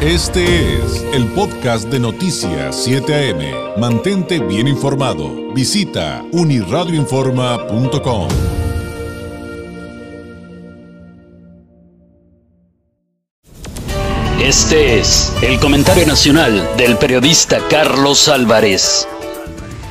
Este es el podcast de Noticias 7 AM. Mantente bien informado. Visita uniradioinforma.com. Este es el comentario nacional del periodista Carlos Álvarez.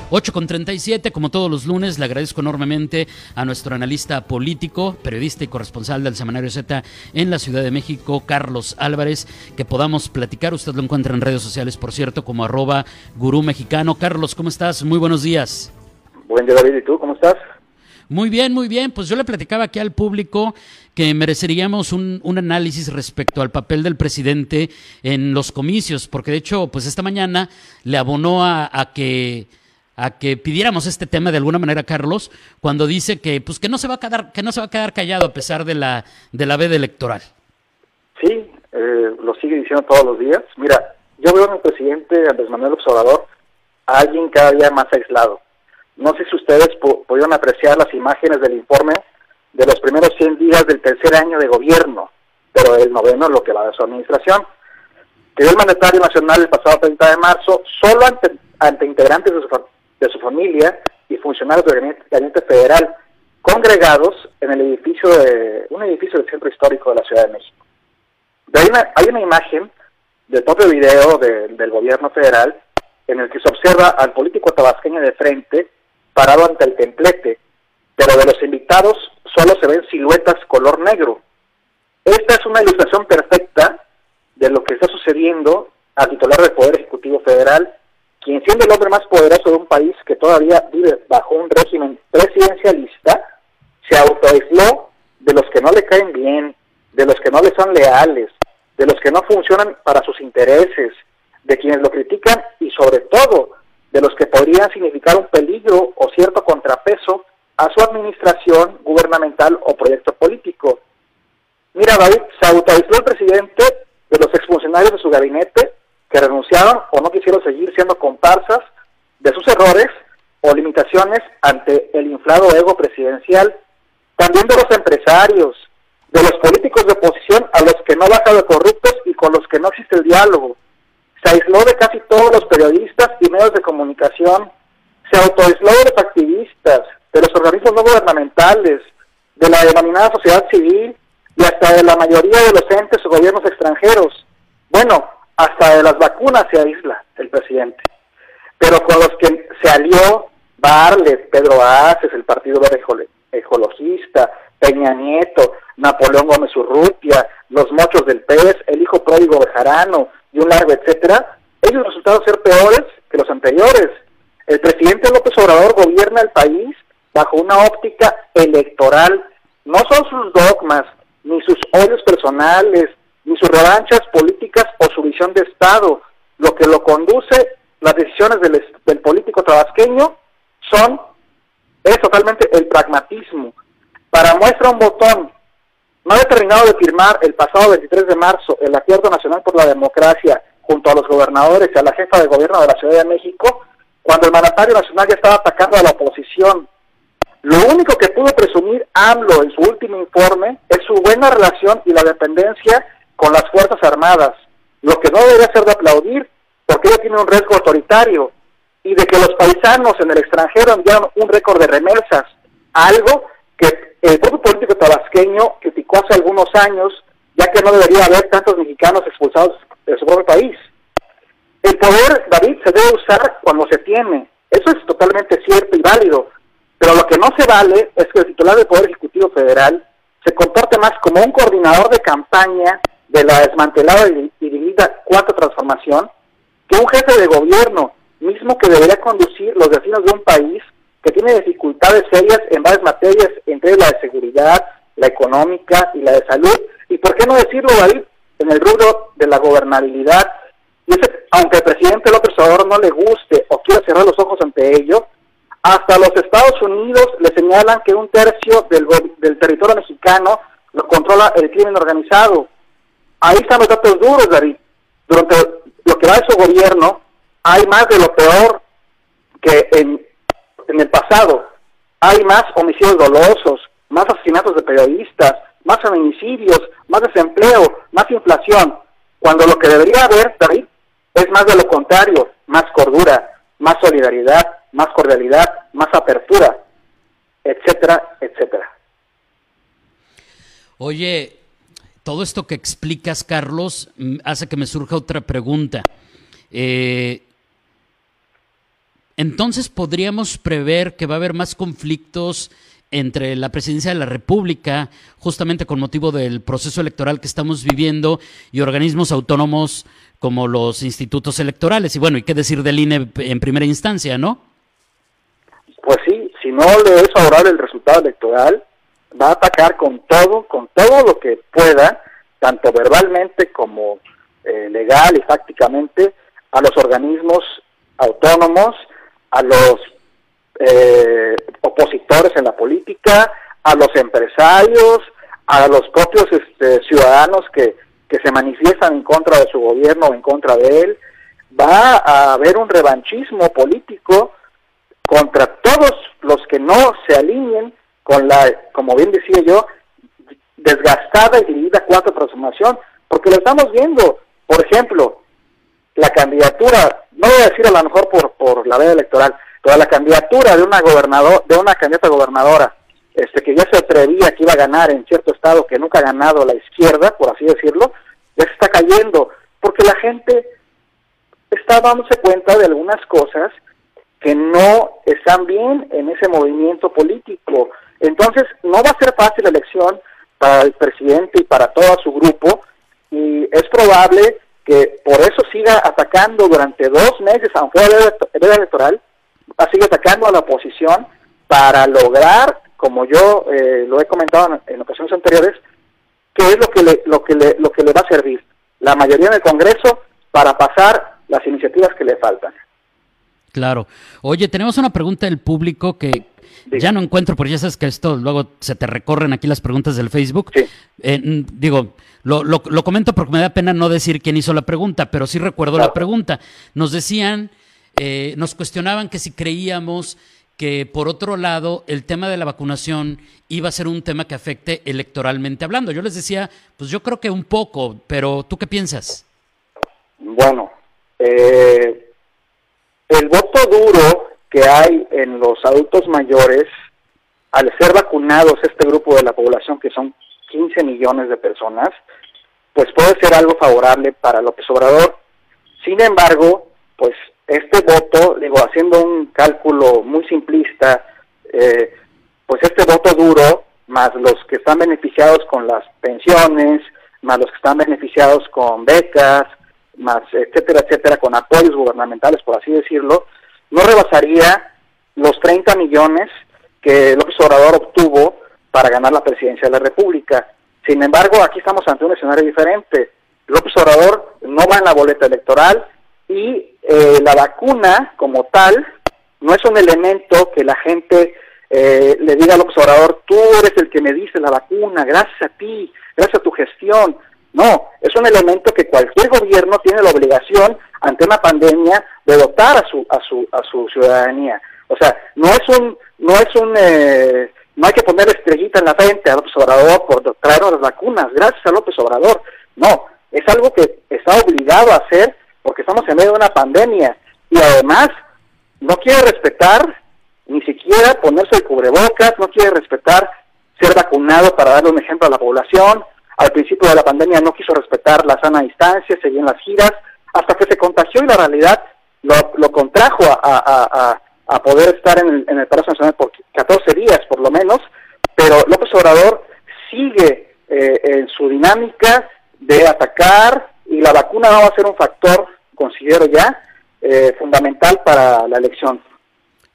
8 con 37, como todos los lunes, le agradezco enormemente a nuestro analista político, periodista y corresponsal del Semanario Z en la Ciudad de México, Carlos Álvarez, que podamos platicar. Usted lo encuentra en redes sociales, por cierto, como arroba gurú mexicano. Carlos, ¿cómo estás? Muy buenos días. Buen día, David. ¿Y tú cómo estás? Muy bien, muy bien. Pues yo le platicaba aquí al público que mereceríamos un, un, análisis respecto al papel del presidente en los comicios, porque de hecho, pues esta mañana le abonó a, a que a que pidiéramos este tema de alguna manera, Carlos, cuando dice que pues que no se va a quedar, que no se va a quedar callado a pesar de la de la veda electoral. Sí, eh, lo sigue diciendo todos los días. Mira, yo veo el presidente Andrés Manuel Observador a alguien cada día más aislado. No sé si ustedes pudieron apreciar las imágenes del informe de los primeros 100 días del tercer año de gobierno, pero el noveno lo que va de su administración. Que el mandatario nacional el pasado 30 de marzo, solo ante, ante integrantes de su de su familia y funcionarios del gabinete, federal congregados en el edificio de un edificio del centro histórico de la Ciudad de México. hay, una, hay una imagen del propio video del gobierno federal en el que se observa al político tabasqueño de frente parado ante el templete, pero de los invitados solo se ven siluetas color negro. Esta es una ilustración perfecta de lo que está sucediendo al titular del Poder Ejecutivo Federal quien siendo el hombre más poderoso de un país que todavía vive bajo un régimen presidencialista, se autoaisló de los que no le caen bien, de los que no le son leales, de los que no funcionan para sus intereses, de quienes lo critican y sobre todo de los que podrían significar un peligro o cierto contrapeso a su administración gubernamental o proyecto político. Mira, David, se autoaisló el presidente de los exfuncionarios de su gabinete que renunciaron o no quisieron seguir siendo comparsas de sus o limitaciones ante el inflado ego presidencial, también de los empresarios, de los políticos de oposición a los que no baja de corruptos y con los que no existe el diálogo. Se aisló de casi todos los periodistas y medios de comunicación, se autoaisló de los activistas, de los organismos no gubernamentales, de la denominada sociedad civil y hasta de la mayoría de los entes o gobiernos extranjeros. Bueno, hasta de las vacunas se aísla el presidente. Pero con los que se alió Barlet, Pedro Aces, el Partido Verde Ecologista, Peña Nieto, Napoleón Gómez Urrutia, los mochos del pez, el hijo pródigo Bejarano y un largo etcétera, ellos resultaron ser peores que los anteriores. El presidente López Obrador gobierna el país bajo una óptica electoral. No son sus dogmas, ni sus odios personales, ni sus revanchas políticas o su visión de Estado. Lo que lo conduce, las decisiones del, del político tabasqueño son, es totalmente el pragmatismo. Para muestra un botón, no había terminado de firmar el pasado 23 de marzo el Acuerdo Nacional por la Democracia junto a los gobernadores y a la jefa de gobierno de la Ciudad de México, cuando el mandatario nacional ya estaba atacando a la oposición. Lo único que pudo presumir AMLO en su último informe es su buena relación y la dependencia con las Fuerzas Armadas, lo que no debería ser de aplaudir, porque ella tiene un riesgo autoritario, y de que los paisanos en el extranjero enviaron un récord de remesas, algo que el propio político tabasqueño criticó hace algunos años, ya que no debería haber tantos mexicanos expulsados de su propio país. El poder, David, se debe usar cuando se tiene. Eso es totalmente cierto y válido. Pero lo que no se vale es que el titular del Poder Ejecutivo Federal se comporte más como un coordinador de campaña de la desmantelada y dividida cuarta transformación que un jefe de gobierno mismo que debería conducir los destinos de un país que tiene dificultades serias en varias materias, entre la de seguridad, la económica y la de salud, y por qué no decirlo, David, en el rubro de la gobernabilidad, y aunque al presidente López Obrador no le guste o quiera cerrar los ojos ante ello, hasta los Estados Unidos le señalan que un tercio del, del territorio mexicano lo controla el crimen organizado. Ahí están los datos duros, David. Durante lo que va de su gobierno, hay más de lo peor que en, en el pasado. Hay más homicidios dolosos, más asesinatos de periodistas, más feminicidios, más desempleo, más inflación. Cuando lo que debería haber, David, es más de lo contrario, más cordura, más solidaridad, más cordialidad, más apertura, etcétera, etcétera. Oye, todo esto que explicas, Carlos, mm, hace que me surja otra pregunta. Eh, entonces, ¿podríamos prever que va a haber más conflictos entre la presidencia de la República, justamente con motivo del proceso electoral que estamos viviendo, y organismos autónomos como los institutos electorales? Y bueno, ¿y qué decir del INE en primera instancia, no? Pues sí, si no le es favorable el resultado electoral, va a atacar con todo, con todo lo que pueda, tanto verbalmente como eh, legal y fácticamente, a los organismos autónomos, a los eh, opositores en la política, a los empresarios, a los propios este, ciudadanos que, que se manifiestan en contra de su gobierno o en contra de él. Va a haber un revanchismo político contra todos los que no se alineen con la, como bien decía yo, desgastada y dividida cuarta transformación, porque lo estamos viendo. Por ejemplo, la candidatura, no voy a decir a lo mejor por, por la veda electoral, pero la candidatura de una gobernador, de una candidata gobernadora, este que ya se atrevía que iba a ganar en cierto estado que nunca ha ganado la izquierda, por así decirlo, ya se está cayendo, porque la gente está dándose cuenta de algunas cosas que no están bien en ese movimiento político. Entonces, no va a ser fácil la elección para el presidente y para todo su grupo, y es probable que por eso siga atacando durante dos meses, aunque sea electoral, va a seguir atacando a la oposición para lograr, como yo eh, lo he comentado en, ocasiones anteriores, qué es lo que le, lo que le, lo que le va a servir la mayoría en el Congreso para pasar las iniciativas que le faltan. Claro. Oye, tenemos una pregunta del público que ya no encuentro, porque ya sabes que esto luego se te recorren aquí las preguntas del Facebook. Eh, digo, lo, lo, comento porque me da pena no decir quién hizo la pregunta, pero sí recuerdo la pregunta. Nos decían, eh, nos cuestionaban que si creíamos que por otro lado el tema de la vacunación iba a ser un tema que afecte electoralmente hablando. Yo les decía, pues yo creo que un poco, pero ¿tú qué piensas? Bueno, eh, el voto duro que hay en los adultos mayores, al ser vacunados este grupo de la población, que son 15 millones de personas, pues puede ser algo favorable para López Obrador. Sin embargo, pues este voto, digo, haciendo un cálculo muy simplista, eh, pues este voto duro, más los que están beneficiados con las pensiones, más los que están beneficiados con becas, más etcétera, etcétera, con apoyos gubernamentales, por así decirlo, no rebasaría los 30 millones que López Obrador obtuvo para ganar la presidencia de la República. Sin embargo, aquí estamos ante un escenario diferente. López Obrador no va en la boleta electoral y eh, la vacuna como tal no es un elemento que la gente eh, le diga al Obrador, tú eres el que me dice la vacuna, gracias a ti, gracias a tu gestión. No, es un elemento que cualquier gobierno tiene la obligación ante una pandemia de dotar a su a su a su ciudadanía. O sea, no es un no es un eh, no hay que poner estrellita en la frente a López Obrador por traer las vacunas, gracias a López Obrador. No, es algo que está obligado a hacer porque estamos en medio de una pandemia y además no quiere respetar ni siquiera ponerse el cubrebocas, no quiere respetar ser vacunado para darle un ejemplo a la población, al principio de la pandemia no quiso respetar la sana distancia, seguía en las giras, hasta que se contagió y la realidad lo, contrajo a, poder estar en el, en el Palacio Nacional por 14 días por lo menos, pero López Obrador sigue eh, en su dinámica de atacar y la vacuna va a ser un factor, considero ya, eh, fundamental para la elección.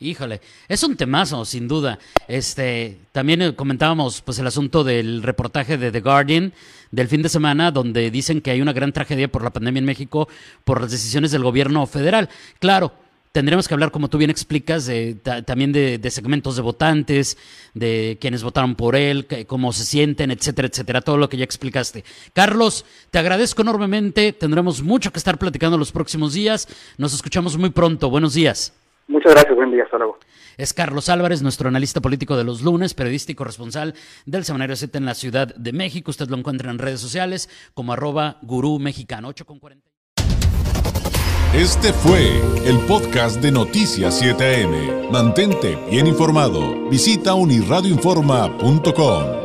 Híjole, es un temazo, sin duda. Este, también eh, comentábamos pues el asunto del reportaje de The Guardian del fin de semana, donde dicen que hay una gran tragedia por la pandemia en México por las decisiones del gobierno federal. Claro, tendremos que hablar, como tú bien explicas, de, también de, segmentos de votantes, de quienes votaron por él, cómo se sienten, etcétera, etcétera, todo lo que ya explicaste. Carlos, te agradezco enormemente, tendremos mucho que estar platicando los próximos días, nos escuchamos muy pronto, buenos días. Muchas gracias, buen día, hasta luego. Es Carlos Álvarez, nuestro analista político de los lunes, periodista y corresponsal del Semanario Z en la Ciudad de México. Usted lo encuentra en redes sociales como arroba gurú mexicano 8 con 40. Este fue el podcast de Noticias 7am. Mantente bien informado. Visita unirradioinforma.com.